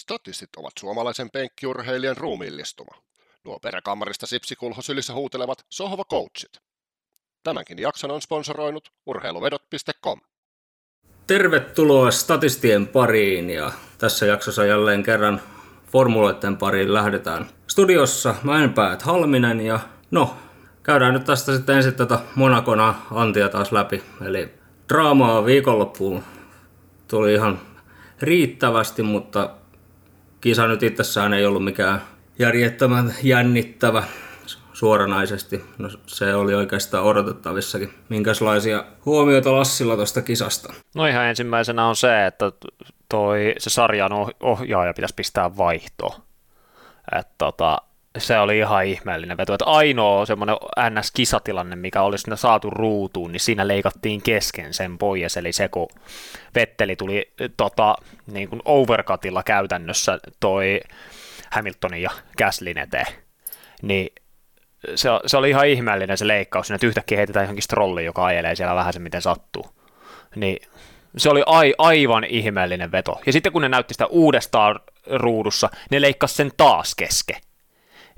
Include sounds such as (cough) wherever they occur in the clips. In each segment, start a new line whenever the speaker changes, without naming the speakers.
Statistit ovat suomalaisen penkkiurheilijan ruumiillistuma. Nuo peräkammarista sipsikulho sylissä huutelevat sohva coachit. Tämänkin jakson on sponsoroinut urheiluvedot.com.
Tervetuloa statistien pariin ja tässä jaksossa jälleen kerran formuloiden pariin lähdetään. Studiossa Mäenpäät Halminen ja no, käydään nyt tästä sitten ensin tätä Monakona Antia taas läpi. Eli draamaa viikonloppuun tuli ihan riittävästi, mutta kisa nyt itsessään ei ollut mikään järjettömän jännittävä suoranaisesti. No, se oli oikeastaan odotettavissakin. Minkälaisia huomioita Lassilla tuosta kisasta?
No ihan ensimmäisenä on se, että toi, se sarjan ohjaaja pitäisi pistää vaihto. että tota, se oli ihan ihmeellinen veto. Että ainoa semmoinen NS-kisatilanne, mikä olisi saatu ruutuun, niin siinä leikattiin kesken sen pois. Eli se, kun Vetteli tuli tota, niin kuin overcutilla käytännössä toi Hamiltonin ja Gaslin eteen, niin se, se oli ihan ihmeellinen se leikkaus, että yhtäkkiä heitetään johonkin strolliin, joka ajelee siellä vähän se miten sattuu. Niin se oli ai, aivan ihmeellinen veto. Ja sitten kun ne näytti sitä uudestaan ruudussa, ne leikkasi sen taas keske.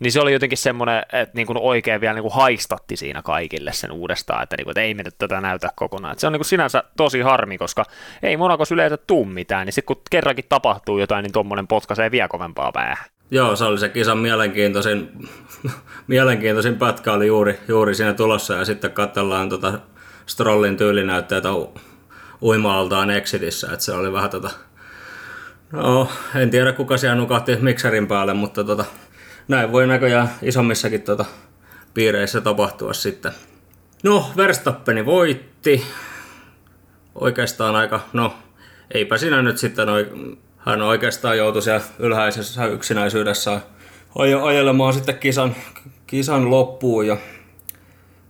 Niin se oli jotenkin semmoinen, että niin kuin oikein vielä niin kuin haistatti siinä kaikille sen uudestaan, että, niin kuin, että ei me nyt tätä näytä kokonaan. Että se on niin kuin sinänsä tosi harmi, koska ei Monakos yleensä tuu mitään, niin sitten kun kerrankin tapahtuu jotain, niin tuommoinen potkaisee vielä kovempaa päähän.
Joo, se oli se kisan mielenkiintoisin, (laughs) mielenkiintoisin pätkä oli juuri, juuri siinä tulossa ja sitten katsellaan tota Strollin tyylinäytteitä uima-altaan Exitissä, että se oli vähän tota, no en tiedä kuka siellä nukahti mikserin päälle, mutta tota, näin voi näköjään isommissakin tota, piireissä tapahtua sitten. No, Verstappeni voitti. Oikeastaan aika, no, eipä siinä nyt sitten, hän oikeastaan joutui siellä ylhäisessä yksinäisyydessä ajelemaan sitten kisan, kisan loppuun ja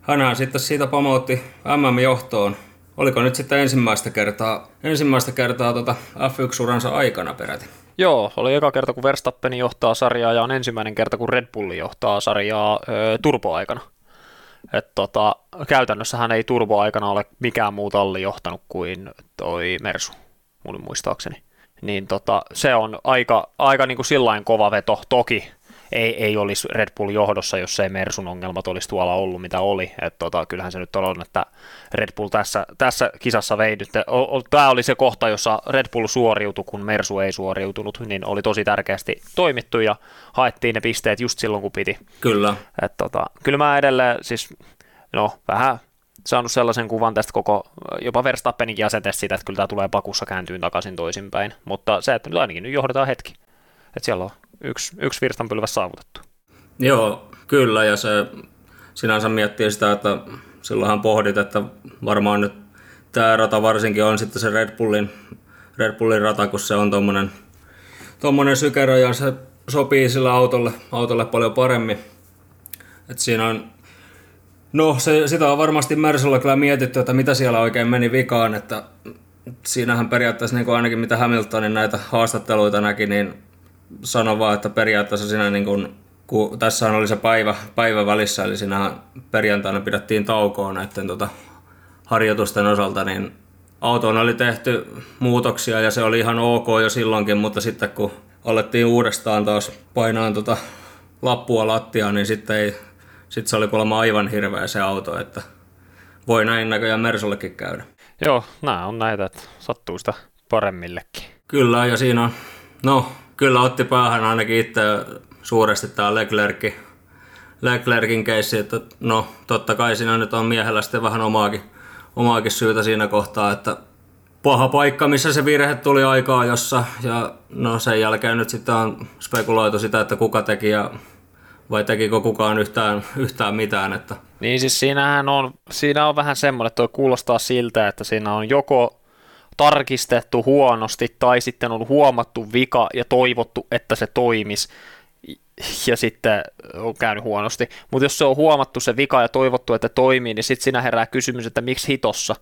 hänhän sitten siitä pamautti MM-johtoon. Oliko nyt sitten ensimmäistä kertaa, ensimmäistä kertaa tota F1-uransa aikana peräti?
Joo, oli eka kerta, kun Verstappen johtaa sarjaa ja on ensimmäinen kerta, kun Red Bull johtaa sarjaa ö, turboaikana. Et tota, käytännössä hän ei turboaikana ole mikään muu talli johtanut kuin toi Mersu, mun muistaakseni. Niin tota, se on aika, aika niin kuin sillain kova veto. Toki ei, ei olisi Red Bull johdossa, jos ei Mersun ongelmat olisi tuolla ollut, mitä oli. Et tota, kyllähän se nyt on, että Red Bull tässä, tässä kisassa vei nyt. Tämä oli se kohta, jossa Red Bull suoriutui, kun Mersu ei suoriutunut, niin oli tosi tärkeästi toimittu ja haettiin ne pisteet just silloin, kun piti.
Kyllä.
Et tota, kyllä mä edelleen, siis no vähän saanut sellaisen kuvan tästä koko, jopa Verstappenin jäsetes siitä, että kyllä tämä tulee pakussa kääntyyn takaisin toisinpäin, mutta se, että nyt ainakin nyt johdetaan hetki, että siellä on yksi, yksi virstanpylväs saavutettu.
Joo, kyllä, ja se sinänsä miettii sitä, että silloinhan pohdit, että varmaan nyt tämä rata varsinkin on sitten se Red Bullin, Red Bullin rata, kun se on tuommoinen tommonen sykero ja se sopii sillä autolle, autolle paljon paremmin. Et siinä on, no se, sitä on varmasti Mersulla kyllä mietitty, että mitä siellä oikein meni vikaan, että siinähän periaatteessa niin kuin ainakin mitä Hamiltonin näitä haastatteluita näki, niin sano vaan, että periaatteessa siinä niin kuin, kun tässä oli se päivä, päivä välissä, eli siinä perjantaina pidettiin taukoa näiden tota, harjoitusten osalta, niin autoon oli tehty muutoksia ja se oli ihan ok jo silloinkin, mutta sitten kun alettiin uudestaan taas painaa tota lappua lattiaan, niin sitten, ei, sitten se oli kuulemma aivan hirveä se auto, että voi näin näköjään Mersullekin käydä.
Joo, nämä on näitä, että sattuu sitä paremmillekin.
Kyllä, ja siinä on, no kyllä otti päähän ainakin itse suuresti tämä Leclerc, Leclerkin keissi, että no totta kai siinä nyt on miehellä sitten vähän omaakin, omaakin syytä siinä kohtaa, että paha paikka, missä se virhe tuli aikaa jossa, ja no sen jälkeen nyt sitten on spekuloitu sitä, että kuka teki ja vai tekikö kukaan yhtään, yhtään mitään. Että.
Niin siis siinähän on, siinä on vähän semmoinen, että tuo kuulostaa siltä, että siinä on joko tarkistettu huonosti tai sitten on huomattu vika ja toivottu, että se toimisi ja sitten on käynyt huonosti. Mutta jos se on huomattu se vika ja toivottu, että toimii, niin sitten siinä herää kysymys, että miksi hitossa?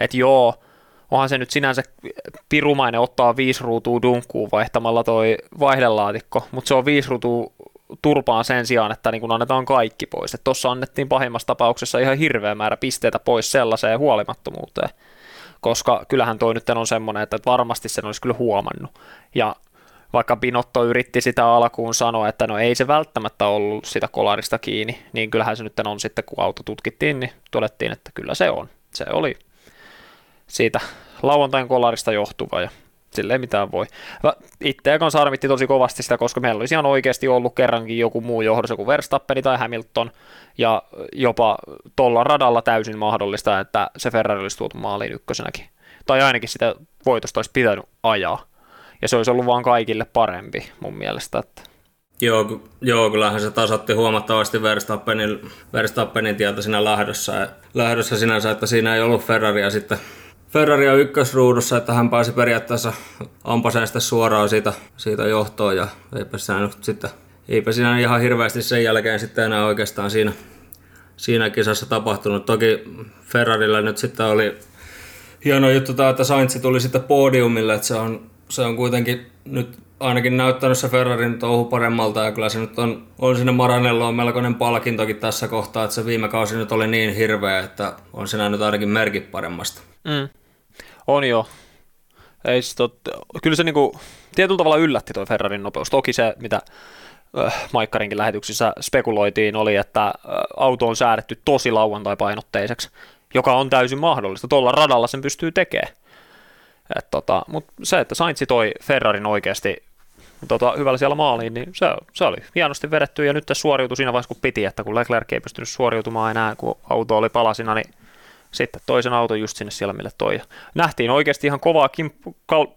Että joo, onhan se nyt sinänsä pirumainen ottaa viisi ruutua dunkkuun vaihtamalla toi vaihdelaatikko, mutta se on viisi ruutua turpaan sen sijaan, että niin kun annetaan kaikki pois. Tuossa annettiin pahimmassa tapauksessa ihan hirveä määrä pisteitä pois sellaiseen huolimattomuuteen koska kyllähän toi nyt on semmoinen, että varmasti sen olisi kyllä huomannut. Ja vaikka Binotto yritti sitä alkuun sanoa, että no ei se välttämättä ollut sitä kolarista kiinni, niin kyllähän se nyt on sitten, kun auto tutkittiin, niin todettiin, että kyllä se on. Se oli siitä lauantain kolarista johtuva ja sille ei mitään voi. Itseä kanssa harmitti tosi kovasti sitä, koska meillä olisi ihan oikeasti ollut kerrankin joku muu johdossa kuin Verstappen tai Hamilton, ja jopa tuolla radalla täysin mahdollista, että se Ferrari olisi tuotu maaliin ykkösenäkin. Tai ainakin sitä voitosta olisi pitänyt ajaa. Ja se olisi ollut vaan kaikille parempi mun mielestä. Että
Joo, joo, kyllähän se tasotti huomattavasti Verstappenin, Verstappenin tietä siinä lähdössä, lähdössä sinänsä, että siinä ei ollut Ferraria sitten Ferrari on ykkösruudussa, että hän pääsi periaatteessa ampaseen sitten suoraan siitä, siitä johtoon ja eipä siinä sitten, eipä siinä ihan hirveästi sen jälkeen sitten enää oikeastaan siinä, siinä kisassa tapahtunut. Toki Ferrarilla nyt sitten oli hieno juttu tämä, että Sainz tuli sitten podiumille, että se on, se on kuitenkin nyt ainakin näyttänyt se Ferrarin touhu paremmalta ja kyllä se nyt on, on sinne Maranello on melkoinen palkintokin tässä kohtaa, että se viime kausi nyt oli niin hirveä, että on siinä nyt ainakin merkit paremmasta.
Mm. On jo. Ei tot... Kyllä se niinku, tietyllä tavalla yllätti tuo Ferrarin nopeus. Toki se, mitä äh, Maikkarinkin lähetyksissä spekuloitiin, oli, että äh, auto on säädetty tosi lauantai-painotteiseksi, joka on täysin mahdollista. Tuolla radalla sen pystyy tekemään. Et tota, Mutta se, että Sainz toi Ferrarin oikeasti tota, hyvällä siellä maaliin, niin se, se oli hienosti vedetty ja nyt se suoriutui siinä vaiheessa, kun piti, että kun Leclerc ei pystynyt suoriutumaan enää, kun auto oli palasina, niin sitten toisen auton just sinne siellä, mille toi. Nähtiin oikeasti ihan kovaa kimp-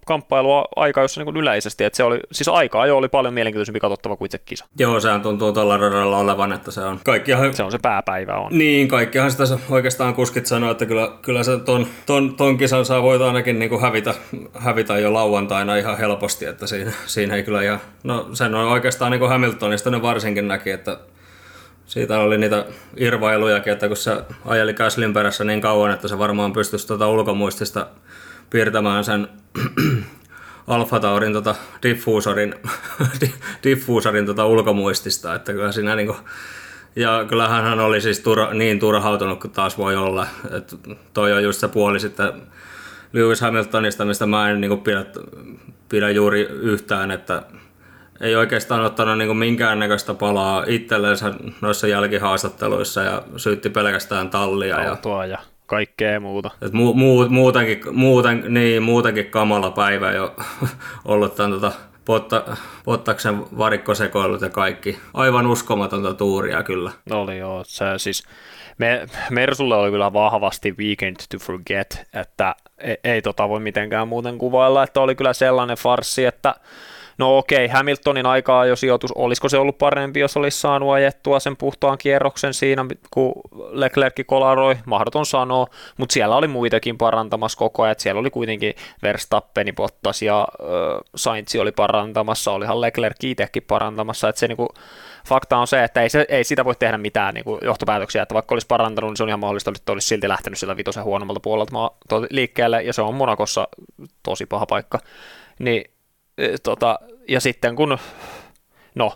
kamppailua aika jossa niin yleisesti, että se oli, siis aika ajo oli paljon mielenkiintoisempi katsottava kuin itse kisa.
Joo, sehän tuntuu tuolla radalla olevan, että se on kaikkihan...
Se on se pääpäivä on.
Niin, kaikkihan sitä oikeastaan kuskit sanoo, että kyllä, kyllä se ton, ton, ton kisan saa voit ainakin niin kuin hävitä, hävitä jo lauantaina ihan helposti, että siinä, siinä ei kyllä ihan, no sen on oikeastaan niin kuin Hamiltonista ne varsinkin näki, että siitä oli niitä irvailujakin, että kun se ajeli Käslin perässä niin kauan, että se varmaan pystyisi tuota ulkomuistista piirtämään sen (clears throat) Alfa Taurin tota diffuusorin, (laughs) diffuusorin tota ulkomuistista, että kyllä siinä niinku, ja kyllähän hän oli siis turha, niin turhautunut kuin taas voi olla, että toi on just se puoli sitten Lewis Hamiltonista, mistä mä en niinku pidä, pidä juuri yhtään, että ei oikeastaan ottanut niin minkäännäköistä palaa itsellensä noissa jälkihaastatteluissa ja syytti pelkästään tallia.
Autoa ja, ja kaikkea muuta.
Et mu, mu, muutenkin, muuten, niin, muutenkin kamala päivä jo (laughs) ollut tämän tota, Potta, Pottaksen varikkosekoilut ja kaikki. Aivan uskomatonta tuuria kyllä.
Oli joo, se siis me, Mersulle oli kyllä vahvasti weekend to forget, että ei, ei tota voi mitenkään muuten kuvailla, että oli kyllä sellainen farsi, että No okei, Hamiltonin aikaa jo sijoitus, olisiko se ollut parempi, jos olisi saanut ajettua sen puhtaan kierroksen siinä, kun Leclerc kolaroi, mahdoton sanoa, mutta siellä oli muitakin parantamassa koko ajan, siellä oli kuitenkin Verstappeni, Bottas ja äh, Sainz oli parantamassa, olihan Leclerc itsekin parantamassa, että se niinku, fakta on se, että ei, se, ei sitä voi tehdä mitään niin kuin johtopäätöksiä, että vaikka olisi parantanut, niin se on ihan mahdollista, että olisi silti lähtenyt sillä vitosen huonommalta puolelta liikkeelle, ja se on Monakossa tosi paha paikka. Niin tota, ja sitten kun, no,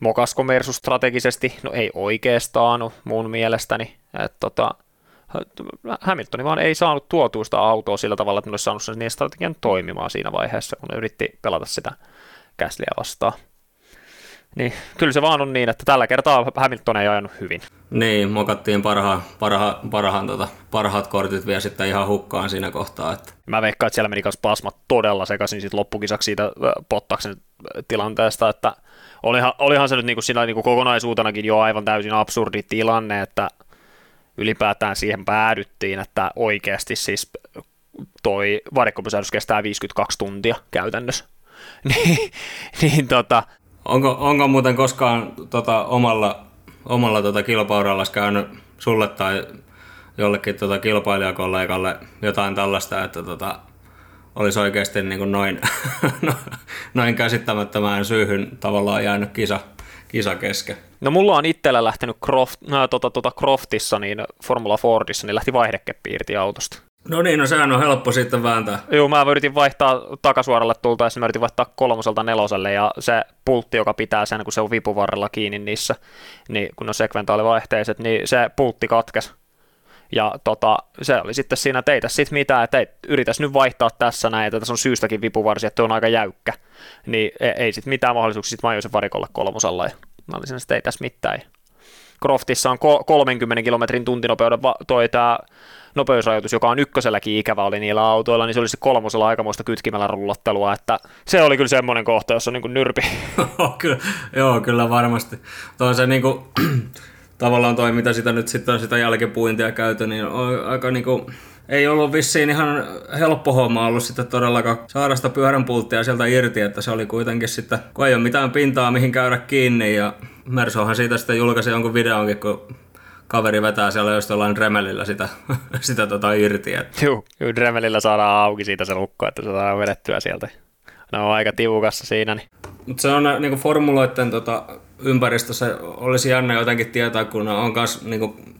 mokasko Mersu strategisesti? No ei oikeastaan no, mun mielestäni. että tota, Hamiltoni vaan ei saanut tuotuista autoa sillä tavalla, että ne olisi saanut sen strategian toimimaan siinä vaiheessa, kun ne yritti pelata sitä käsliä vastaan. Niin, kyllä se vaan on niin, että tällä kertaa Hamilton ei ajanut hyvin.
Niin, mokattiin parha, parha, parhaan, tota, parhaat kortit vielä sitten ihan hukkaan siinä kohtaa. Että.
Mä veikkaan, että siellä meni myös pasmat todella sekaisin sit loppukisaksi siitä Pottaksen tilanteesta, että olihan, olihan se nyt niinku siinä niinku kokonaisuutenakin jo aivan täysin absurdi tilanne, että ylipäätään siihen päädyttiin, että oikeasti siis toi varikkopysähdys kestää 52 tuntia käytännössä. (laughs) niin, niin tota,
Onko, onko muuten koskaan tota, omalla, omalla tota, kilpauralla käynyt sulle tai jollekin tota, kilpailijakollegalle jotain tällaista, että tota, olisi oikeasti niin kuin noin, (laughs) no, noin käsittämättömään syyhyn tavallaan jäänyt kisa, kisa kesken?
No mulla on itsellä lähtenyt Croft, no, tota, tota Croftissa, niin Formula Fordissa, niin lähti vaihdekeppi autosta.
No niin, no sehän on helppo sitten vääntää.
Joo, mä yritin vaihtaa takasuoralle tultaessa, mä yritin vaihtaa kolmoselta neloselle, ja se pultti, joka pitää sen, kun se on vipuvarrella kiinni niissä, niin kun on sekventaalivaihteiset, niin se pultti katkesi. Ja tota, se oli sitten siinä, että ei tässä sit mitään, että ei, yritäs nyt vaihtaa tässä näin, että tässä on syystäkin vipuvarsi, että on aika jäykkä. Niin ei, ei sitten mitään mahdollisuuksia, sitten mä ajoin sen varikolle kolmosella ja mä olisin, että ei tässä mitään. Croftissa on 30 kilometrin tuntinopeuden toi tämä nopeusrajoitus, joka on ykköselläkin ikävä oli niillä autoilla, niin se oli se kolmosella aikamoista kytkimällä rullattelua, että se oli kyllä semmoinen kohta, jossa on niin kuin nyrpi. (laughs)
kyllä, joo, kyllä varmasti. Toi se niin kuin, (clears throat) tavallaan toi, mitä sitä nyt sitten sitä jälkipuintia käyty, niin on aika niin kuin, ei ollut vissiin ihan helppo homma ollut sitten todellakaan saada sitä pyöränpulttia sieltä irti, että se oli kuitenkin sitten, kun ei ole mitään pintaa mihin käydä kiinni ja Mersohan siitä sitten julkaisi jonkun videonkin, kun kaveri vetää siellä just jollain Dremelillä sitä, (laughs) sitä tota irti. Että.
Juu, juu, Dremelillä saadaan auki siitä se lukko, että se saadaan vedettyä sieltä. No on aika tiukassa siinä. Niin.
Mutta se on niin kuin formuloiden tota, ympäristössä olisi jännä jotenkin tietää, kun on kas, niin kuin,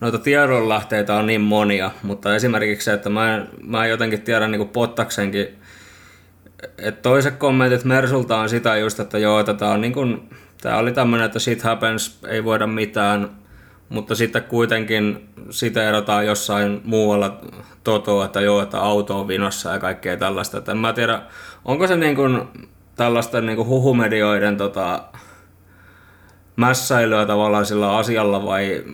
noita tiedonlähteitä on niin monia, mutta esimerkiksi se, että mä en, mä en jotenkin tiedä niin kuin Pottaksenkin, että toiset kommentit Mersulta on sitä just, että joo, että tämä on niin kuin, tämä oli tämmöinen, että shit happens, ei voida mitään, mutta sitten kuitenkin sitä erotaan jossain muualla totoa, että joo, että auto on vinossa ja kaikkea tällaista. Että en mä tiedä, onko se niin kuin tällaisten niin kuin huhumedioiden tota, mässäilyä tavallaan sillä asialla vai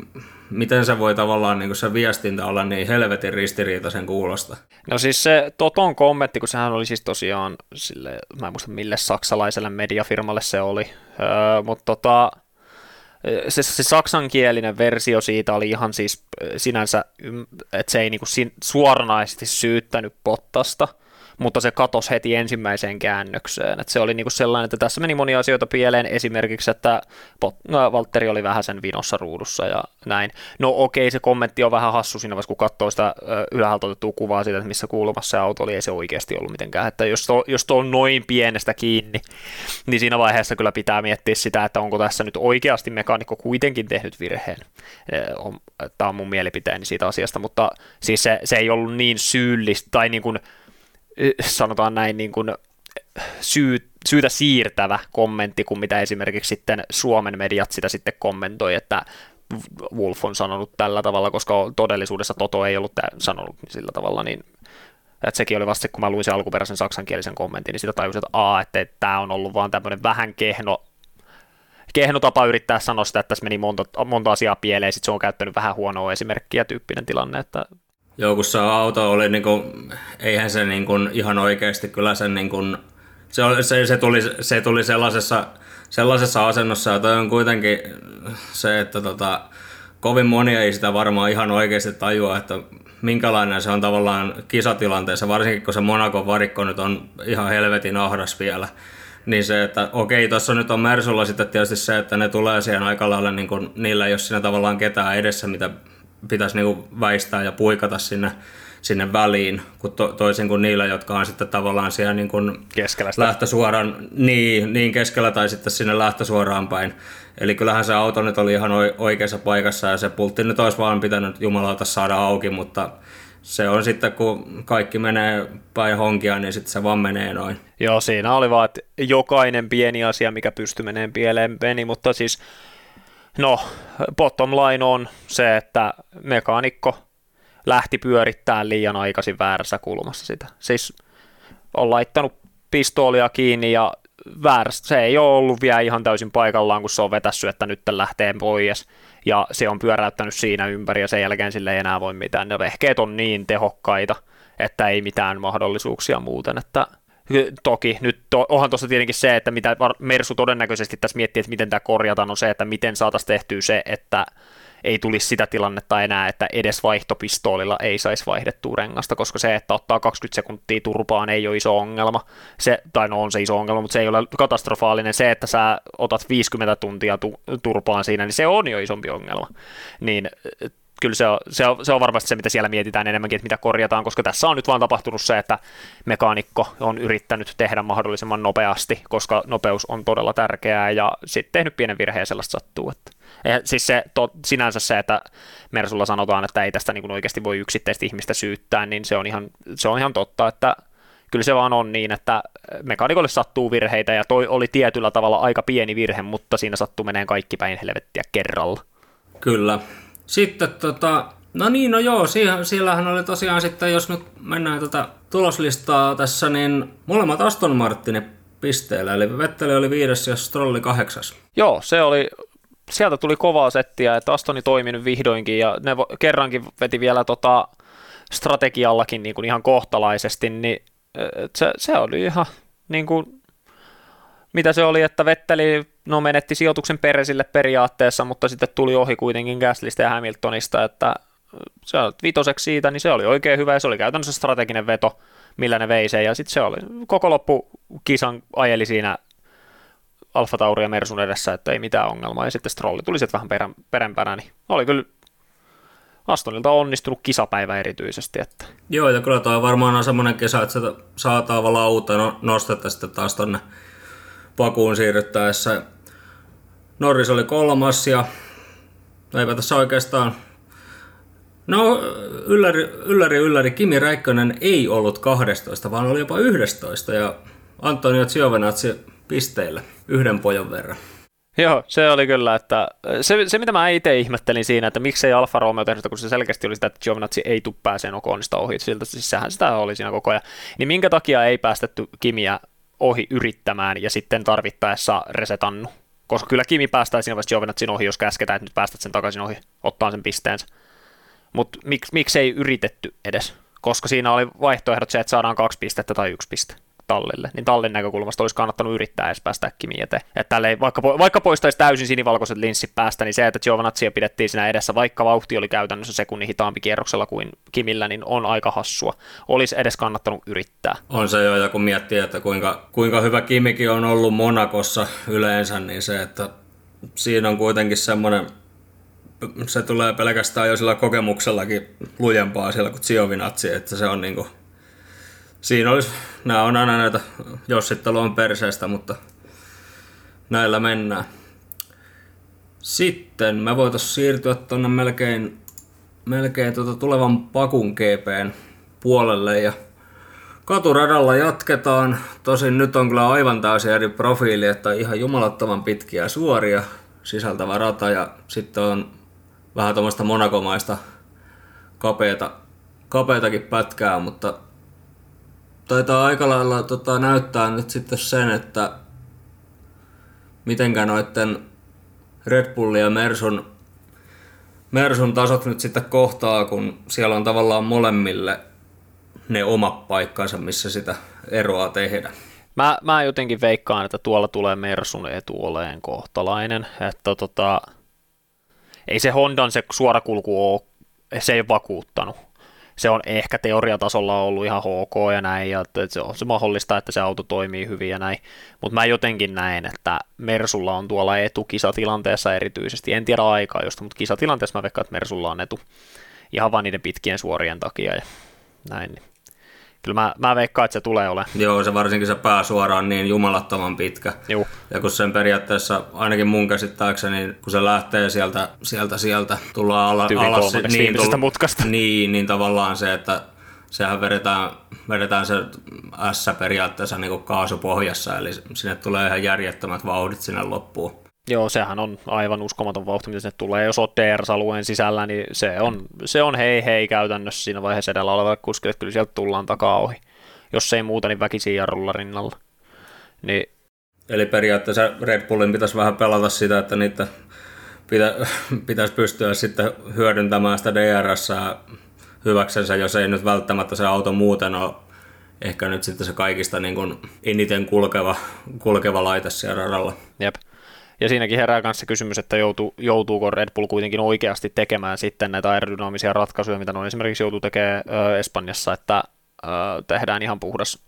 miten se voi tavallaan niin se viestintä olla niin helvetin ristiriitaisen kuulosta?
No siis se Toton kommentti, kun sehän oli siis tosiaan sille, mä en muista mille saksalaiselle mediafirmalle se oli, öö, mutta tota, se, se saksankielinen versio siitä oli ihan siis sinänsä, että se ei niinku suoranaisesti syyttänyt Pottasta, mutta se katosi heti ensimmäiseen käännökseen. Et se oli niinku sellainen, että tässä meni monia asioita pieleen, esimerkiksi, että no, Valtteri oli vähän sen vinossa ruudussa ja näin. No okei, se kommentti on vähän hassu siinä vaiheessa, kun katsoo sitä ylhäältä otettua kuvaa siitä, että missä kulmassa se auto oli, ei se oikeasti ollut mitenkään. Että jos to, jos to on noin pienestä kiinni, niin siinä vaiheessa kyllä pitää miettiä sitä, että onko tässä nyt oikeasti mekaanikko kuitenkin tehnyt virheen. Tämä on mun mielipiteeni siitä asiasta, mutta siis se, se ei ollut niin syyllistä tai niin kuin, sanotaan näin niin kuin syy, syytä siirtävä kommentti kuin mitä esimerkiksi sitten Suomen mediat sitä sitten kommentoi, että Wolf on sanonut tällä tavalla, koska todellisuudessa Toto ei ollut sanonut sillä tavalla, niin että sekin oli vasta kun mä luin sen alkuperäisen saksankielisen kommentin, niin sitä tajusin, että a, että tämä on ollut vaan tämmöinen vähän kehno, kehno tapa yrittää sanoa sitä, että tässä meni monta, monta asiaa pieleen, sitten se on käyttänyt vähän huonoa esimerkkiä tyyppinen tilanne, että
Joo, kun se auto oli, niin kuin, eihän se niin kuin, ihan oikeasti kyllä sen niin kuin, se, se, se, tuli, se tuli sellaisessa, sellaisessa asennossa, ja toi on kuitenkin se, että tota, kovin moni ei sitä varmaan ihan oikeasti tajua, että minkälainen se on tavallaan kisatilanteessa, varsinkin kun se Monakon varikko nyt on ihan helvetin ahdas vielä. Niin se, että okei, tuossa nyt on Mersulla sitten tietysti se, että ne tulee siihen aika lailla, niin kuin, niillä ei ole siinä tavallaan ketään edessä, mitä pitäisi niinku väistää ja puikata sinne, sinne väliin, kun to, toisin kuin niillä, jotka on sitten tavallaan siellä niin kuin
keskellä
lähtösuoran, niin, niin keskellä tai sitten sinne lähtösuoraan päin. Eli kyllähän se auto nyt oli ihan oikeassa paikassa ja se pultti nyt olisi vaan pitänyt jumalauta saada auki, mutta se on sitten, kun kaikki menee päin honkia, niin sitten se vaan menee noin.
Joo, siinä oli vaan, että jokainen pieni asia, mikä pystyy menemään pieleen, meni, mutta siis No, bottom line on se, että mekaanikko lähti pyörittämään liian aikaisin väärässä kulmassa sitä. Siis on laittanut pistoolia kiinni ja väärästä. Se ei ole ollut vielä ihan täysin paikallaan, kun se on vetässyt, että nyt lähtee pois. Ja se on pyöräyttänyt siinä ympäri ja sen jälkeen sille ei enää voi mitään. Ne vehkeet on niin tehokkaita, että ei mitään mahdollisuuksia muuten, että Toki, nyt to, onhan tuossa tietenkin se, että mitä Mersu todennäköisesti tässä miettii, että miten tämä korjataan, on se, että miten saataisiin tehtyä se, että ei tulisi sitä tilannetta enää, että edes vaihtopistoolilla ei saisi vaihdettua rengasta, koska se, että ottaa 20 sekuntia turpaan, ei ole iso ongelma. Se, tai no on se iso ongelma, mutta se ei ole katastrofaalinen. Se, että sä otat 50 tuntia tu- turpaan siinä, niin se on jo isompi ongelma. Niin kyllä se on, se, on, se on varmasti se, mitä siellä mietitään enemmänkin, että mitä korjataan, koska tässä on nyt vaan tapahtunut se, että mekaanikko on yrittänyt tehdä mahdollisimman nopeasti, koska nopeus on todella tärkeää, ja sitten tehnyt pienen virheen sellaista sattuu. Että, ja siis se, to, sinänsä se, että Mersulla sanotaan, että ei tästä niin oikeasti voi yksittäistä ihmistä syyttää, niin se on ihan, se on ihan totta, että kyllä se vaan on niin, että mekaanikolle sattuu virheitä, ja toi oli tietyllä tavalla aika pieni virhe, mutta siinä sattuu meneen kaikki päin helvettiä kerralla.
Kyllä, sitten tota, No niin, no joo, siellä, siellähän oli tosiaan sitten, jos nyt mennään tätä tuloslistaa tässä, niin molemmat Aston Martinin pisteellä, eli Vetteli oli viides ja Strolli kahdeksas.
Joo, se oli, sieltä tuli kovaa settiä, että Astoni toimi nyt vihdoinkin, ja ne kerrankin veti vielä tota strategiallakin niin kuin ihan kohtalaisesti, niin se, se oli ihan niin kuin, mitä se oli, että Vetteli no, menetti sijoituksen Peresille periaatteessa, mutta sitten tuli ohi kuitenkin Gaslista ja Hamiltonista, että se oli vitoseksi siitä, niin se oli oikein hyvä ja se oli käytännössä strateginen veto, millä ne vei sen, ja sitten se oli koko loppu kisan ajeli siinä Alfa Tauri ja Mersun edessä, että ei mitään ongelmaa, ja sitten Strolli tuli sitten vähän perän, perempänä, niin oli kyllä Astonilta onnistunut kisapäivä erityisesti. Että.
Joo, ja kyllä toi varmaan on semmoinen kesä, että sitä saa tavallaan lauta no, nostetta sitten taas tonne pakuun siirryttäessä. Norris oli kolmas ja eipä tässä oikeastaan No, ylläri, ylläri, ylläri, Kimi Räikkönen ei ollut 12, vaan oli jopa 11 ja Antonio Giovinazzi pisteillä yhden pojan verran.
Joo, se oli kyllä, että se, se mitä mä itse ihmettelin siinä, että miksei Alfa Romeo tehnyt, kun se selkeästi oli sitä, että Giovinazzi ei tule pääseen Okonista ohi, siltä siis sehän sitä oli siinä koko ajan, niin minkä takia ei päästetty Kimiä ohi yrittämään ja sitten tarvittaessa resetannu? Koska kyllä Kimi päästää siinä vaiheessa Giovinazzin ohi, jos käsketään, että nyt päästät sen takaisin ohi, ottaa sen pisteensä. Mutta mik, miksei yritetty edes? Koska siinä oli vaihtoehdot se, että saadaan kaksi pistettä tai yksi piste tallille, niin tallin näkökulmasta olisi kannattanut yrittää edes päästä Kimi eteen. Että tälleen, vaikka, vaikka poistaisi täysin sinivalkoiset linssit päästä, niin se, että Giovanazzia pidettiin siinä edessä, vaikka vauhti oli käytännössä sekunnin hitaampi kierroksella kuin Kimillä, niin on aika hassua. Olisi edes kannattanut yrittää.
On se jo, ja kun miettii, että kuinka, kuinka hyvä Kimikin on ollut Monakossa yleensä, niin se, että siinä on kuitenkin semmoinen se tulee pelkästään jo sillä kokemuksellakin lujempaa siellä kuin Giovinazzi, että se on niinku, siinä olisi, nämä on aina näitä jossittelua perseestä, mutta näillä mennään. Sitten me voitaisiin siirtyä tuonne melkein, melkein tuota tulevan pakun GPn puolelle ja Katuradalla jatketaan. Tosin nyt on kyllä aivan täysin eri profiili, että ihan jumalattoman pitkiä suoria sisältävä rata ja sitten on vähän tuommoista monakomaista kapeata, kapeatakin pätkää, mutta taitaa aika lailla tota, näyttää nyt sitten sen, että mitenkä noitten Red Bullin ja Mersun, Mersun tasot nyt sitten kohtaa, kun siellä on tavallaan molemmille ne omat paikkansa, missä sitä eroa tehdä.
Mä, mä jotenkin veikkaan, että tuolla tulee Mersun etu oleen kohtalainen, että tota, ei se Hondan se suorakulku ole, se ei vakuuttanut. Se on ehkä teoriatasolla ollut ihan HK ja näin, ja että se on se mahdollista, että se auto toimii hyvin ja näin, mutta mä jotenkin näen, että Mersulla on tuolla etu kisatilanteessa erityisesti, en tiedä aikaa josta, mutta kisatilanteessa mä veikkaan, että Mersulla on etu ihan vaan niiden pitkien suorien takia ja näin. Niin kyllä mä, mä veikkaan, että se tulee olemaan.
Joo, se varsinkin se pääsuora on niin jumalattoman pitkä.
Joo.
Ja kun sen periaatteessa, ainakin mun käsittääkseni, kun se lähtee sieltä, sieltä, sieltä tullaan ala, alas.
Niin, tull, mutkasta.
Niin, niin tavallaan se, että sehän vedetään, vedetään se S periaatteessa niin kuin kaasupohjassa, eli sinne tulee ihan järjettömät vauhdit sinne loppuun.
Joo, sehän on aivan uskomaton vauhti, mitä sinne tulee. Jos olet DRS-alueen sisällä, niin se on, se on hei hei käytännössä siinä vaiheessa edellä oleva kuski, että kyllä sieltä tullaan takaa ohi. Jos ei muuta, niin väkisin jarrulla rinnalla. Niin...
Eli periaatteessa Red Bullin pitäisi vähän pelata sitä, että niitä pitä, (laughs) pitäisi pystyä sitten hyödyntämään sitä DRS hyväksensä, jos ei nyt välttämättä se auto muuten ole ehkä nyt sitten se kaikista niin kuin eniten kulkeva, kulkeva laite siellä radalla.
Jep. Ja siinäkin herää myös se kysymys, että joutuu, joutuuko Red Bull kuitenkin oikeasti tekemään sitten näitä aerodynaamisia ratkaisuja, mitä ne esimerkiksi joutuu tekemään ö, Espanjassa, että ö, tehdään ihan puhdas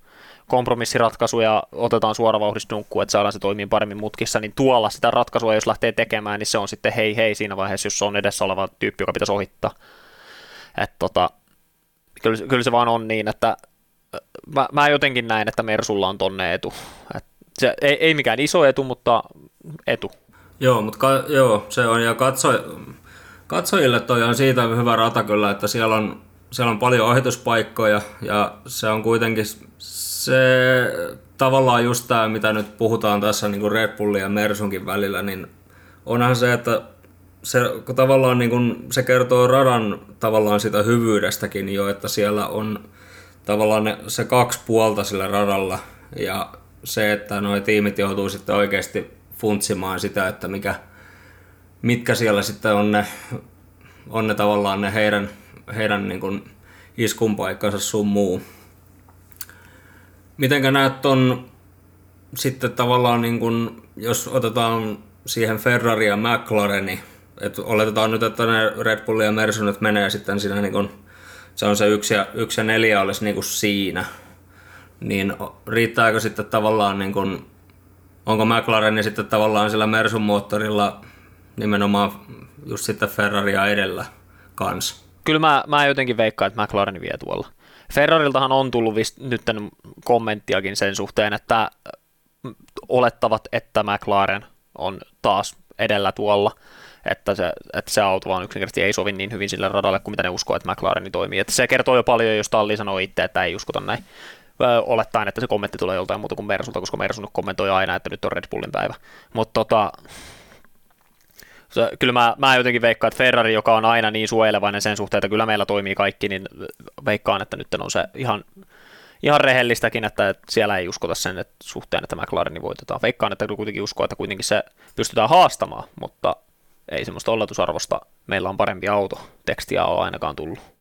kompromissiratkaisu ja otetaan suoravauhdisdunkku, että saadaan se toimii paremmin mutkissa, niin tuolla sitä ratkaisua, jos lähtee tekemään, niin se on sitten hei hei siinä vaiheessa, jos se on edessä oleva tyyppi, joka pitäisi ohittaa. että tota, kyllä, kyllä se vaan on niin, että mä, mä jotenkin näen, että Mersulla on tonne etu. Et se, ei, ei mikään iso etu, mutta etu.
Joo, mutta ka- joo, se on, ja katso, katsojille toi on siitä hyvä rata kyllä, että siellä on, siellä on paljon ohituspaikkoja, ja se on kuitenkin se tavallaan just tämä, mitä nyt puhutaan tässä niin kuin Red Bullin ja Mersunkin välillä, niin onhan se, että se kun tavallaan niin kun, se kertoo radan tavallaan sitä hyvyydestäkin jo, että siellä on tavallaan ne, se kaksi puolta sillä radalla ja se, että nuo tiimit joutuu sitten oikeasti funtsimaan sitä, että mikä, mitkä siellä sitten on ne, on ne tavallaan ne heidän, heidän niin kuin iskun paikkansa sun muu. Mitenkä näet ton sitten tavallaan, niin kuin, jos otetaan siihen Ferrari ja McLareni, että oletetaan nyt, että ne Red Bull ja Mersu nyt menee sitten siinä niin kuin, se on se yksi ja, yksi ja neljä olisi niin kuin siinä, niin riittääkö sitten tavallaan, niin kuin, onko McLaren sitten tavallaan sillä Mersun moottorilla nimenomaan just sitten Ferraria edellä kanssa?
Kyllä mä, mä jotenkin veikkaan, että McLaren vie tuolla. Ferrariltahan on tullut vist, nyt kommenttiakin sen suhteen, että olettavat, että McLaren on taas edellä tuolla, että se, että se auto vaan yksinkertaisesti ei sovi niin hyvin sille radalle kuin mitä ne uskoo, että McLaren toimii. Että se kertoo jo paljon, jos Talli sanoo itse, että ei uskota näin. Olettaen, että se kommentti tulee joltain muuta kuin Mersulta, koska Mersu kommentoi aina, että nyt on Red Bullin päivä. Mutta tota, kyllä mä, mä jotenkin veikkaan, että Ferrari, joka on aina niin suojelevainen sen suhteen, että kyllä meillä toimii kaikki, niin veikkaan, että nyt on se ihan, ihan rehellistäkin, että siellä ei uskota sen että suhteen, että McLareni voitetaan. Veikkaan, että kuitenkin uskoo, että kuitenkin se pystytään haastamaan, mutta ei semmoista oletusarvosta meillä on parempi auto tekstiä on ainakaan tullut.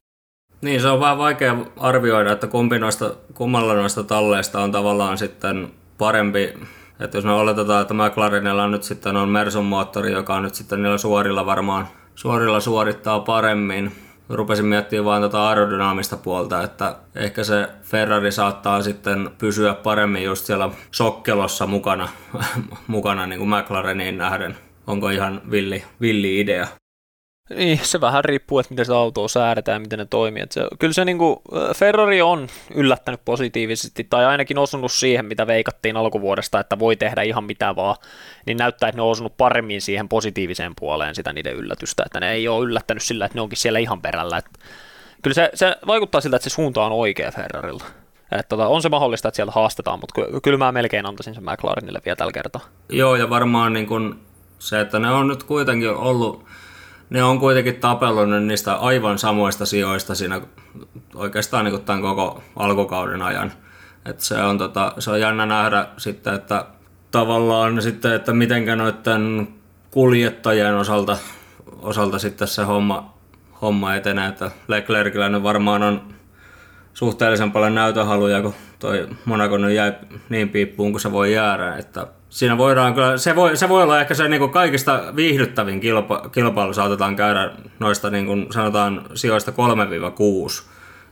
Niin, se on vähän vaikea arvioida, että kumpi noista, kummalla noista talleista on tavallaan sitten parempi. Että jos me oletetaan, että McLarenilla nyt sitten on Mersun moottori, joka nyt sitten niillä suorilla varmaan suorilla suorittaa paremmin. Rupesin miettimään vain tuota aerodynaamista puolta, että ehkä se Ferrari saattaa sitten pysyä paremmin just siellä sokkelossa mukana, (laughs) mukana niin kuin McLareniin nähden onko ihan villi, villi idea.
Niin, se vähän riippuu, että miten sitä autoa säädetään miten ne toimii. Että se, kyllä se niin kuin, Ferrari on yllättänyt positiivisesti, tai ainakin osunut siihen, mitä veikattiin alkuvuodesta, että voi tehdä ihan mitä vaan, niin näyttää, että ne on osunut paremmin siihen positiiviseen puoleen sitä niiden yllätystä, että ne ei ole yllättänyt sillä, että ne onkin siellä ihan perällä. Että kyllä se, se vaikuttaa siltä, että se suunta on oikea Ferrarilta. Että tota, on se mahdollista, että sieltä haastetaan, mutta kyllä mä melkein antaisin sen McLarenille vielä tällä kertaa.
Joo, ja varmaan niin kun se, että ne on nyt kuitenkin ollut, ne on kuitenkin tapellut niistä aivan samoista sijoista siinä oikeastaan niin tämän koko alkukauden ajan. Et se, on tota, se on jännä nähdä sitten, että tavallaan sitten, että mitenkä noiden kuljettajien osalta, osalta sitten se homma, homma etenee, että Leclercillä nyt varmaan on suhteellisen paljon näytöhaluja, kun toi Monaco nyt jäi niin piippuun kuin se voi jäädä, että siinä voidaan kyllä, se voi, se voi olla ehkä se niin kuin kaikista viihdyttävin kilpa, kilpailu saatetaan käydä noista niin kuin sanotaan sijoista 3-6.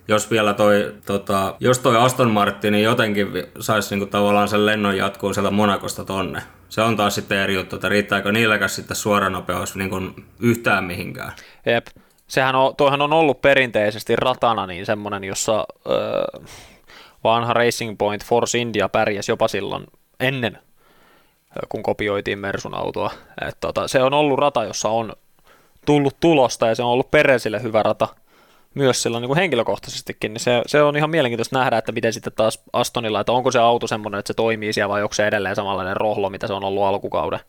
Jos vielä toi, tota, jos toi Aston Martin niin jotenkin saisi niin tavallaan sen lennon jatkuun sieltä Monakosta tonne. Se on taas sitten eri juttu, että riittääkö niilläkäs sitten suoranopeus niin kuin yhtään mihinkään.
Jep. Sehän on, toihan on ollut perinteisesti ratana niin semmoinen, jossa öö, vanha Racing Point Force India pärjäsi jopa silloin ennen kun kopioitiin Mersun autoa. Et tota, se on ollut rata, jossa on tullut tulosta ja se on ollut Peresille hyvä rata myös silloin niin kuin henkilökohtaisestikin, niin se, se, on ihan mielenkiintoista nähdä, että miten sitten taas Astonilla, että onko se auto semmoinen, että se toimii siellä vai onko se edelleen samanlainen rohlo, mitä se on ollut alkukauden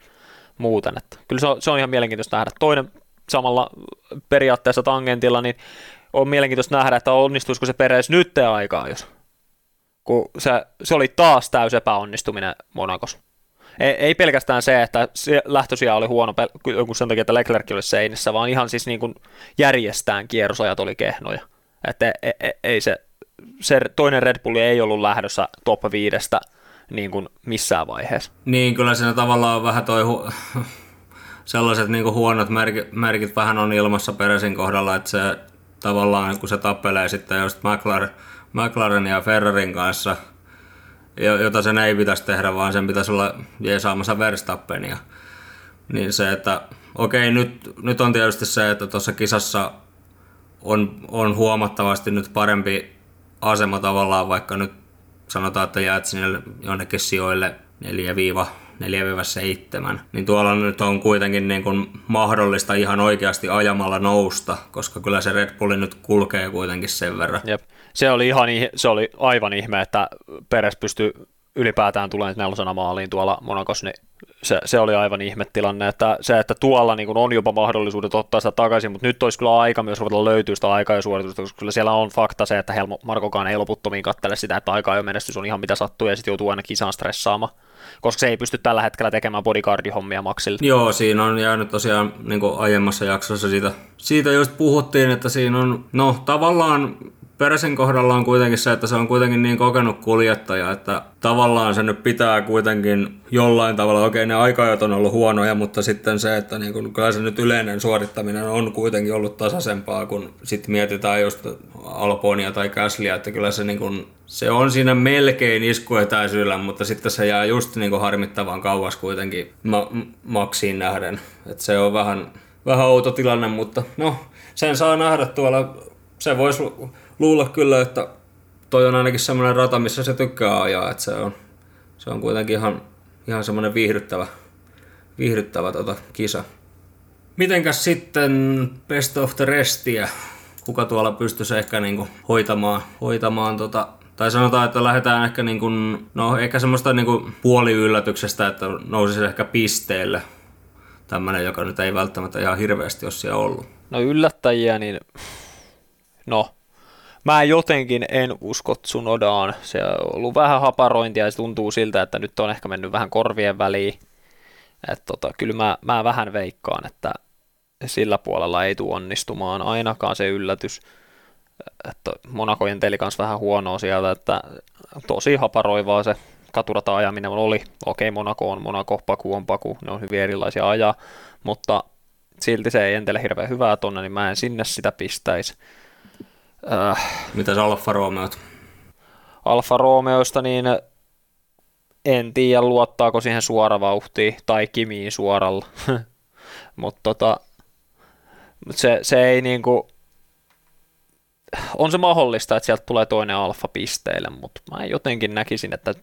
muuten. Että kyllä se on, se on ihan mielenkiintoista nähdä. Toinen samalla periaatteessa tangentilla, niin on mielenkiintoista nähdä, että onnistuisiko se Peres nyt aikaa, jos kun se, se oli taas täys epäonnistuminen Monakos ei, ei pelkästään se, että se lähtösiä oli huono kun sen takia, että Leclerc oli seinissä, vaan ihan siis niin kuin järjestään kierrosajat oli kehnoja. Että ei, ei, ei se, se toinen Red Bulli ei ollut lähdössä top viidestä niin kuin missään vaiheessa.
Niin, kyllä siinä tavallaan vähän toi hu- (laughs) sellaiset niin kuin huonot merkit, merkit vähän on ilmassa Peresin kohdalla, että se tavallaan kun se tappelee sitten just McLaren, McLaren ja Ferrarin kanssa – jota sen ei pitäisi tehdä, vaan sen pitäisi olla jeesaamassa Verstappenia. Niin se, että okei, nyt, nyt on tietysti se, että tuossa kisassa on, on huomattavasti nyt parempi asema tavallaan, vaikka nyt sanotaan, että jäät sinne jonnekin sijoille 4-7, niin tuolla nyt on kuitenkin niin kuin mahdollista ihan oikeasti ajamalla nousta, koska kyllä se Red Bulli nyt kulkee kuitenkin sen verran.
Jep se oli, ihan, se oli aivan ihme, että Peres pystyi ylipäätään tulee nelosena maaliin tuolla Monakos, niin se, se oli aivan ihmettilanne, että se, että tuolla niin on jopa mahdollisuudet ottaa sitä takaisin, mutta nyt olisi kyllä aika myös ruveta löytyä sitä aikaa ja suoritusta, koska kyllä siellä on fakta se, että Helmo Markokaan ei loputtomiin kattele sitä, että aikaa jo menestys on ihan mitä sattuu ja sitten joutuu aina kisaan stressaamaan koska se ei pysty tällä hetkellä tekemään bodyguardihommia Maxille.
Joo, siinä on jäänyt tosiaan niin aiemmassa jaksossa siitä, siitä just puhuttiin, että siinä on, no tavallaan Peresin kohdalla on kuitenkin se, että se on kuitenkin niin kokenut kuljettaja, että tavallaan se nyt pitää kuitenkin jollain tavalla, okei ne aikajat on ollut huonoja, mutta sitten se, että niin kun, kyllä se nyt yleinen suorittaminen on kuitenkin ollut tasaisempaa, kun sitten mietitään just Alponia tai Käsliä, että kyllä se, niin kun, se on siinä melkein iskuetäisyydellä, mutta sitten se jää just niin harmittavan kauas kuitenkin ma- maksiin nähden. että se on vähän, vähän outo tilanne, mutta no, sen saa nähdä tuolla, se voisi luulla kyllä, että toi on ainakin semmoinen rata, missä se tykkää ajaa, että se on, se on kuitenkin ihan, ihan semmoinen viihdyttävä, viihdyttävä tota kisa. Mitenkäs sitten Best of the Restia? Kuka tuolla pystyisi ehkä niinku hoitamaan, hoitamaan tota, tai sanotaan, että lähdetään ehkä, niin kuin, no, ehkä semmoista niin kuin puoliyllätyksestä, että nousisi ehkä pisteelle tämmöinen, joka nyt ei välttämättä ihan hirveästi ole siellä ollut.
No yllättäjiä, niin no mä jotenkin en usko Tsunodaan. Se on ollut vähän haparointia ja se tuntuu siltä, että nyt on ehkä mennyt vähän korvien väliin. Et tota, kyllä mä, mä vähän veikkaan, että sillä puolella ei tule onnistumaan ainakaan se yllätys. Että Monaco teli kanssa vähän huonoa sieltä, että tosi haparoivaa se katurata ajaminen oli. Okei, Monaco on Monaco, Paku on Paku, ne on hyvin erilaisia ajaa, mutta silti se ei entele hirveän hyvää tonne, niin mä en sinne sitä pistäisi.
Äh, Mitäs Alfa Romeot?
Alfa Romeoista, niin en tiedä luottaako siihen suoravauhtiin tai Kimiin suoralla. (laughs) Mutta tota, se, se ei niinku, on se mahdollista, että sieltä tulee toinen alfa pisteille, mutta mä jotenkin näkisin, että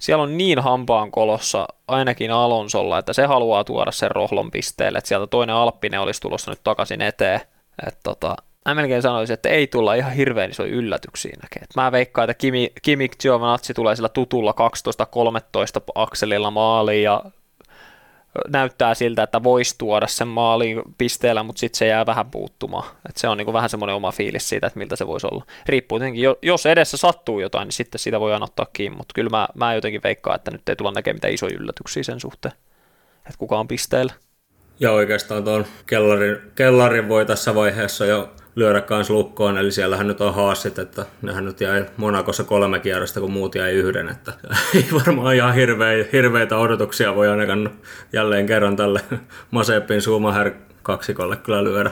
siellä on niin hampaan kolossa ainakin Alonsolla, että se haluaa tuoda sen rohlon pisteelle, että sieltä toinen Alppinen olisi tulossa nyt takaisin eteen. Että tota, mä melkein sanoisin, että ei tulla ihan hirveän isoja yllätyksiä näkee. mä veikkaan, että Kimi, Kimi Giovinazzi tulee sillä tutulla 12-13 akselilla maaliin ja näyttää siltä, että voisi tuoda sen maaliin pisteellä, mutta sitten se jää vähän puuttumaan. Et se on niinku vähän semmoinen oma fiilis siitä, että miltä se voisi olla. Riippuu tietenkin, jos edessä sattuu jotain, niin sitten sitä voi ottaa kiinni, mutta kyllä mä, mä jotenkin veikkaan, että nyt ei tulla näkemään mitään isoja yllätyksiä sen suhteen, että kuka on pisteellä.
Ja oikeastaan tuon kellarin, kellarin voi tässä vaiheessa jo lyödä kans lukkoon, eli siellähän nyt on haasit, että nehän nyt jäi Monakossa kolme kierrosta, kun muut jäi yhden, että (laughs) ei varmaan ihan hirveä, hirveitä odotuksia voi ainakaan jälleen kerran tälle Masepin Schumacher kaksikolle kyllä lyödä,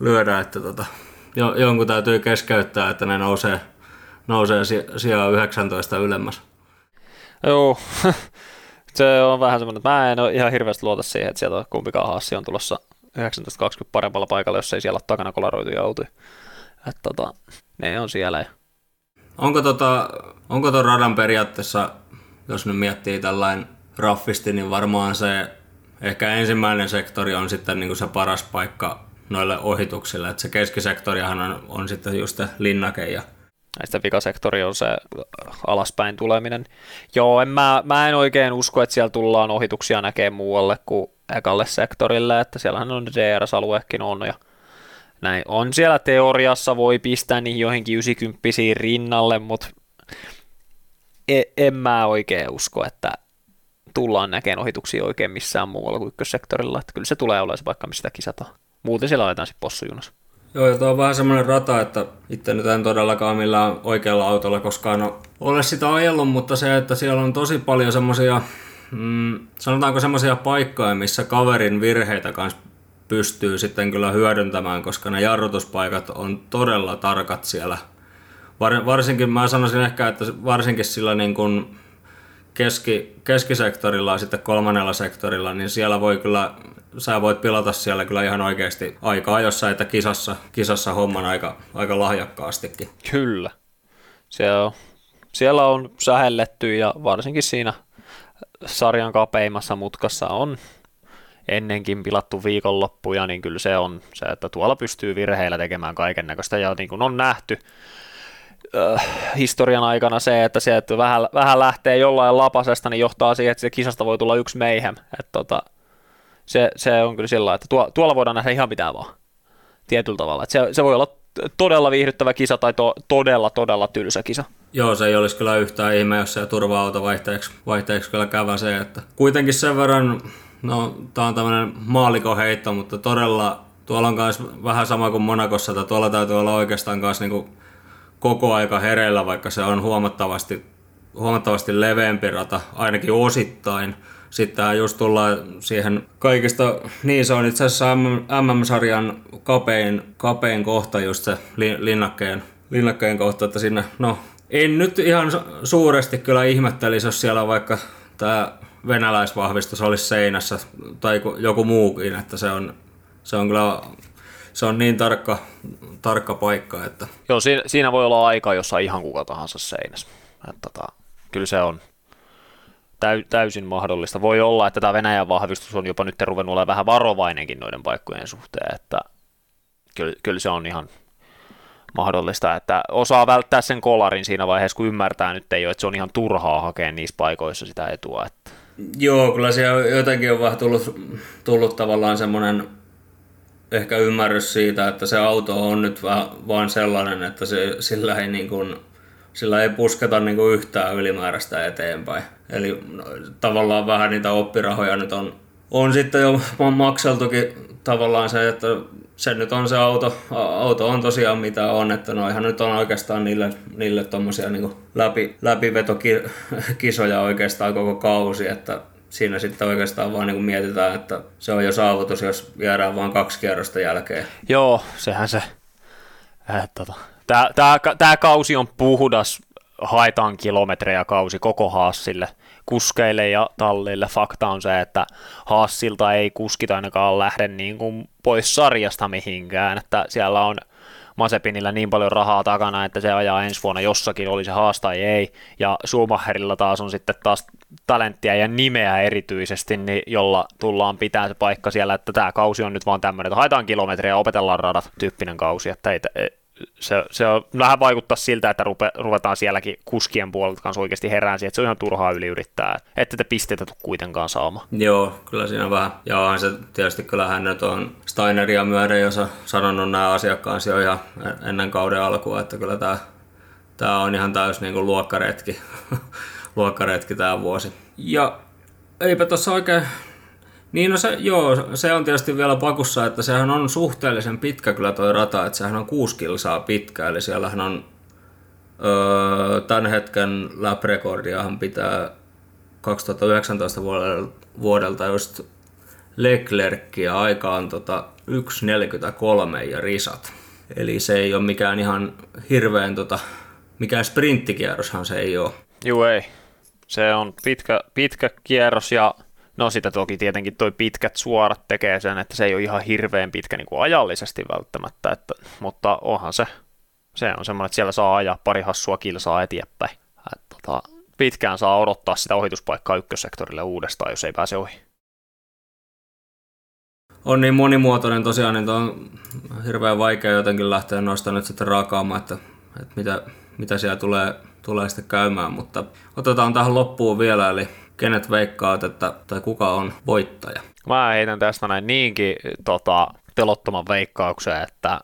lyödä että tota, jo, jonkun täytyy keskeyttää, että ne nousee, nousee sijaan 19 ylemmäs.
Joo, (laughs) se on vähän semmoinen, että mä en ole ihan hirveästi luota siihen, että sieltä kumpikaan haassi on tulossa 1920 paremmalla paikalla, jos ei siellä ole takana kolaroituja autoja. Että tota, ne on siellä.
Onko, tota, onko ton radan periaatteessa, jos nyt miettii tällainen raffisti, niin varmaan se ehkä ensimmäinen sektori on sitten niin kuin se paras paikka noille ohituksille. Että se keskisektoriahan on, on sitten just se linnake ja
Näistä vikasektori on se alaspäin tuleminen. Joo, en mä, mä en oikein usko, että siellä tullaan ohituksia näkemään muualle kuin ekalle sektorille, että siellähän on DRS-aluekin on ja näin. On siellä teoriassa, voi pistää niihin joihinkin 90 rinnalle, mutta en, en mä oikein usko, että tullaan näkemään ohituksia oikein missään muualla kuin ykkössektorilla, että kyllä se tulee olemaan se paikka, mistä kisataan. Muuten siellä aletaan sitten possujunassa.
Joo, ja tuo on vähän semmoinen rata, että itse nyt en todellakaan millään oikealla autolla koskaan ole sitä ajellut, mutta se, että siellä on tosi paljon semmoisia mm, sanotaanko semmoisia paikkoja, missä kaverin virheitä kanssa pystyy sitten kyllä hyödyntämään, koska ne jarrutuspaikat on todella tarkat siellä. Var, varsinkin, mä sanoisin ehkä, että varsinkin sillä niin kuin keski, keskisektorilla ja sitten kolmannella sektorilla, niin siellä voi kyllä, sä voit pilata siellä kyllä ihan oikeasti aikaa, jos että kisassa, kisassa homman aika, aika lahjakkaastikin.
Kyllä. Siellä on, siellä on sähelletty ja varsinkin siinä – sarjan kapeimmassa mutkassa on ennenkin pilattu viikonloppuja, niin kyllä se on se, että tuolla pystyy virheillä tekemään kaiken näköistä, ja niin kuin on nähty, äh, historian aikana se, että se, että vähän, vähän lähtee jollain lapasesta, niin johtaa siihen, että se kisasta voi tulla yksi meihem. Että tota, se, se on kyllä sillä että tuo, tuolla voidaan nähdä ihan mitään vaan tietyllä tavalla. Että se, se voi olla todella viihdyttävä kisa tai to, todella, todella tylsä kisa.
Joo, se ei olisi kyllä yhtään ihme, jos se turva-auto vaihteeksi, vaihteeksi kyllä käväsee. Että kuitenkin sen verran, no tämä on tämmöinen maalikoheitto, mutta todella tuolla on myös vähän sama kuin Monakossa, että tuolla täytyy olla oikeastaan myös niin koko aika hereillä, vaikka se on huomattavasti, huomattavasti leveämpi rata, ainakin osittain. Sitten just tullaan siihen kaikista, niin se on itse asiassa MM-sarjan kapein, kapein kohta just se linnakkeen, linnakkeen kohta, että sinne, no en nyt ihan suuresti kyllä ihmettelisi, jos siellä vaikka tämä venäläisvahvistus olisi seinässä tai joku muukin, että se on, se on kyllä se on niin tarkka, tarkka paikka. Että...
Joo, siinä, siinä voi olla aika, jossa ihan kuka tahansa seinässä. Että, tota, kyllä se on täysin mahdollista. Voi olla, että tämä Venäjän vahvistus on jopa nyt ruvennut olemaan vähän varovainenkin noiden paikkojen suhteen, että kyllä, kyllä se on ihan mahdollista, että osaa välttää sen kolarin siinä vaiheessa, kun ymmärtää nyt ei ole, että se on ihan turhaa hakea niissä paikoissa sitä etua. Että.
Joo, kyllä se jotenkin on vähän tullut, tullut tavallaan semmoinen ehkä ymmärrys siitä, että se auto on nyt vaan, vaan sellainen, että se, sillä, ei niin kuin, sillä ei pusketa niin kuin yhtään ylimääräistä eteenpäin. Eli no, tavallaan vähän niitä oppirahoja nyt on, on sitten jo (laughs) makseltukin tavallaan se, että se nyt on se auto, auto on tosiaan mitä on, että noihan nyt on oikeastaan niille, niille tommosia niin läpi, läpivetokisoja oikeastaan koko kausi, että siinä sitten oikeastaan vaan niin mietitään, että se on jo saavutus, jos jäädään vain kaksi kierrosta jälkeen.
Joo, sehän se. Äh, tota. Tämä, tämä, tämä kausi on puhdas, haetaan kilometrejä kausi koko Haassille, kuskeille ja talleille. Fakta on se, että Haassilta ei kuskita ainakaan lähde niin kuin pois sarjasta mihinkään, että siellä on Masepinillä niin paljon rahaa takana, että se ajaa ensi vuonna jossakin, oli se haasta tai ei, ja Schumacherilla taas on sitten taas talenttia ja nimeä erityisesti, niin jolla tullaan pitää se paikka siellä, että tämä kausi on nyt vaan tämmöinen, että haetaan kilometriä ja opetellaan radat tyyppinen kausi, että ei, se, se on, vähän vaikuttaa siltä, että rupe, ruvetaan sielläkin kuskien puolelta kanssa oikeasti herään siihen, että se on ihan turhaa yliyrittää, että te pisteitä tule kuitenkaan saamaan.
Joo, kyllä siinä vähän. Ja on se tietysti kyllähän nyt on Steineria myöden jo sanonut nämä asiakkaansa jo ihan ennen kauden alkua, että kyllä tämä, tämä on ihan täys niin kuin luokkaretki, (laughs) luokkaretki tämä vuosi. Ja eipä tuossa oikein niin no se, joo, se on tietysti vielä pakussa, että sehän on suhteellisen pitkä kyllä toi rata, että sehän on kuusi kilsaa pitkä, eli siellähän on öö, tämän hetken lap-rekordiahan pitää 2019 vuodelta, vuodelta just Leclerc ja aika on tota 1.43 ja risat. Eli se ei ole mikään ihan hirveän, tota, mikään sprinttikierroshan se ei ole.
Joo ei. Se on pitkä, pitkä kierros ja No sitä toki tietenkin toi pitkät suorat tekee sen, että se ei ole ihan hirveän pitkä niin kuin ajallisesti välttämättä, että, mutta onhan se, se on semmoinen, että siellä saa ajaa pari hassua kilsaa eteenpäin. Et, tota, pitkään saa odottaa sitä ohituspaikkaa ykkössektorille uudestaan, jos ei pääse ohi.
On niin monimuotoinen tosiaan, niin on hirveän vaikea jotenkin lähteä noista nyt sitten raakaamaan, että, että mitä, mitä siellä tulee, tulee sitten käymään, mutta otetaan tähän loppuun vielä, eli kenet veikkaat, että, tai kuka on voittaja?
Mä heitän tästä näin niinkin tota, pelottoman veikkauksen, että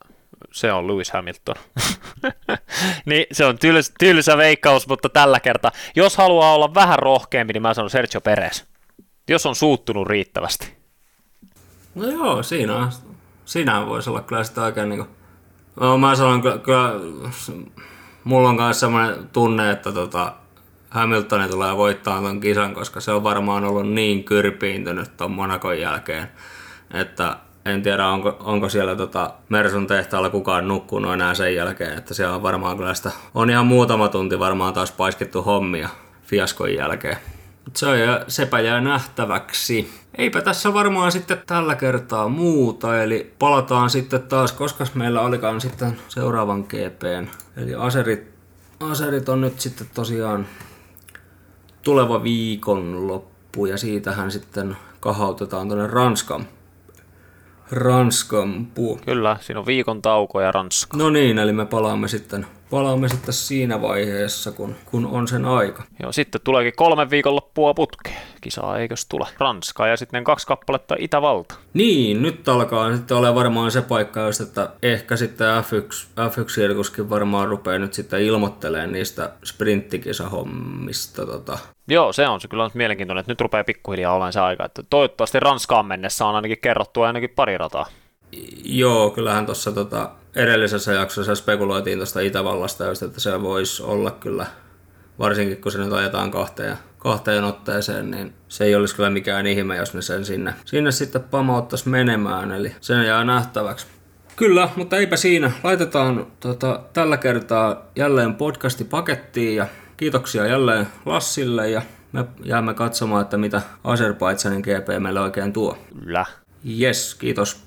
se on Lewis Hamilton. (laughs) niin se on tyls, tylsä veikkaus, mutta tällä kertaa, jos haluaa olla vähän rohkeampi, niin mä sanon Sergio Perez. Jos on suuttunut riittävästi.
No joo, siinä, on, siinä voisi olla kyllä sitä oikein niin kuin... No, mä sanon kyllä, kyllä mulla on myös sellainen tunne, että tota, Hamilton tulee voittaa ton kisan, koska se on varmaan ollut niin kyrpiintynyt ton Monakon jälkeen, että en tiedä, onko, onko siellä tota Mersun tehtaalla kukaan nukkunut enää sen jälkeen, että siellä on varmaan kyllä sitä, on ihan muutama tunti varmaan taas paiskittu hommia fiaskon jälkeen. Se on, sepä jää nähtäväksi. Eipä tässä varmaan sitten tällä kertaa muuta, eli palataan sitten taas, koska meillä olikaan sitten seuraavan GPn. Eli aserit, aserit on nyt sitten tosiaan tuleva viikonloppu ja siitähän sitten kahautetaan tuonne Ranskan Ranskan puu.
Kyllä, siinä on viikon tauko ja Ranska.
No niin, eli me palaamme sitten, palaamme sitten siinä vaiheessa, kun, kun on sen aika.
Joo, sitten tuleekin kolme viikonloppua putkeen. Kisaa eikös tule? Ranska ja sitten kaksi kappaletta Itävalta.
Niin, nyt alkaa sitten ole varmaan se paikka, jos että ehkä sitten F1, F1 varmaan rupeaa nyt sitten ilmoittelemaan niistä sprinttikisahommista. Tota.
Joo, se on se kyllä on mielenkiintoinen, että nyt rupeaa pikkuhiljaa olemaan se aika. Että toivottavasti Ranskaan mennessä on ainakin kerrottu ainakin pari rataa.
Joo, kyllähän tuossa tota, edellisessä jaksossa spekuloitiin tuosta Itävallasta, just, että se voisi olla kyllä, varsinkin kun se nyt ajetaan kahteen, kahteen otteeseen, niin se ei olisi kyllä mikään ihme, jos ne sen sinne, sinne sitten pamauttaisi menemään, eli sen jää nähtäväksi. Kyllä, mutta eipä siinä. Laitetaan tota, tällä kertaa jälleen podcasti pakettiin ja kiitoksia jälleen Lassille ja me jäämme katsomaan, että mitä Azerbaidsanin GP meille oikein tuo.
Kyllä.
Yes, kiitos.